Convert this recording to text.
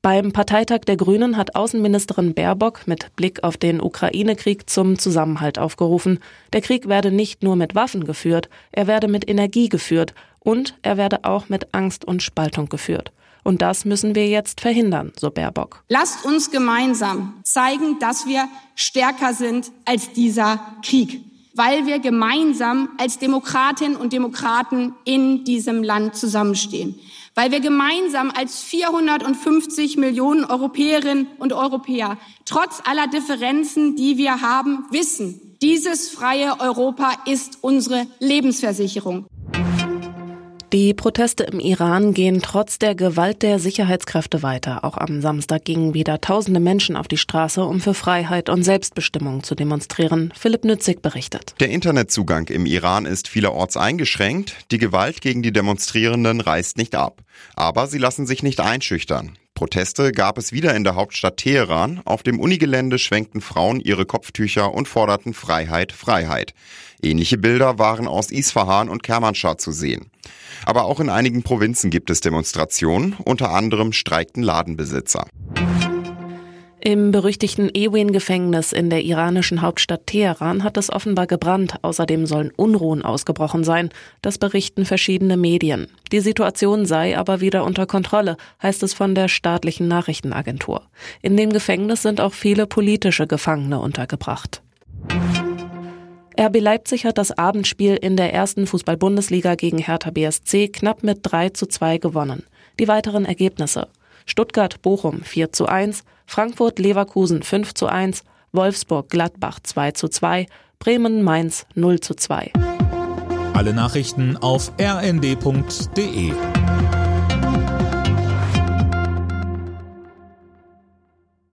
Beim Parteitag der Grünen hat Außenministerin Baerbock mit Blick auf den Ukraine-Krieg zum Zusammenhalt aufgerufen. Der Krieg werde nicht nur mit Waffen geführt, er werde mit Energie geführt und er werde auch mit Angst und Spaltung geführt. Und das müssen wir jetzt verhindern, so Baerbock. Lasst uns gemeinsam zeigen, dass wir stärker sind als dieser Krieg, weil wir gemeinsam als Demokratinnen und Demokraten in diesem Land zusammenstehen, weil wir gemeinsam als 450 Millionen Europäerinnen und Europäer trotz aller Differenzen, die wir haben, wissen, dieses freie Europa ist unsere Lebensversicherung. Die Proteste im Iran gehen trotz der Gewalt der Sicherheitskräfte weiter. Auch am Samstag gingen wieder tausende Menschen auf die Straße, um für Freiheit und Selbstbestimmung zu demonstrieren. Philipp Nützig berichtet. Der Internetzugang im Iran ist vielerorts eingeschränkt. Die Gewalt gegen die Demonstrierenden reißt nicht ab. Aber sie lassen sich nicht einschüchtern. Proteste gab es wieder in der Hauptstadt Teheran. Auf dem Unigelände schwenkten Frauen ihre Kopftücher und forderten Freiheit, Freiheit. Ähnliche Bilder waren aus Isfahan und Kermanschah zu sehen. Aber auch in einigen Provinzen gibt es Demonstrationen, unter anderem streikten Ladenbesitzer. Im berüchtigten Ewin-Gefängnis in der iranischen Hauptstadt Teheran hat es offenbar gebrannt. Außerdem sollen Unruhen ausgebrochen sein. Das berichten verschiedene Medien. Die Situation sei aber wieder unter Kontrolle, heißt es von der staatlichen Nachrichtenagentur. In dem Gefängnis sind auch viele politische Gefangene untergebracht. RB Leipzig hat das Abendspiel in der ersten Fußball-Bundesliga gegen Hertha BSC knapp mit 3 zu 2 gewonnen. Die weiteren Ergebnisse. Stuttgart-Bochum 4 zu 1, Frankfurt-Leverkusen 5 zu 1, Wolfsburg-Gladbach 2 zu 2, Bremen-Mainz 0 zu 2. Alle Nachrichten auf rnd.de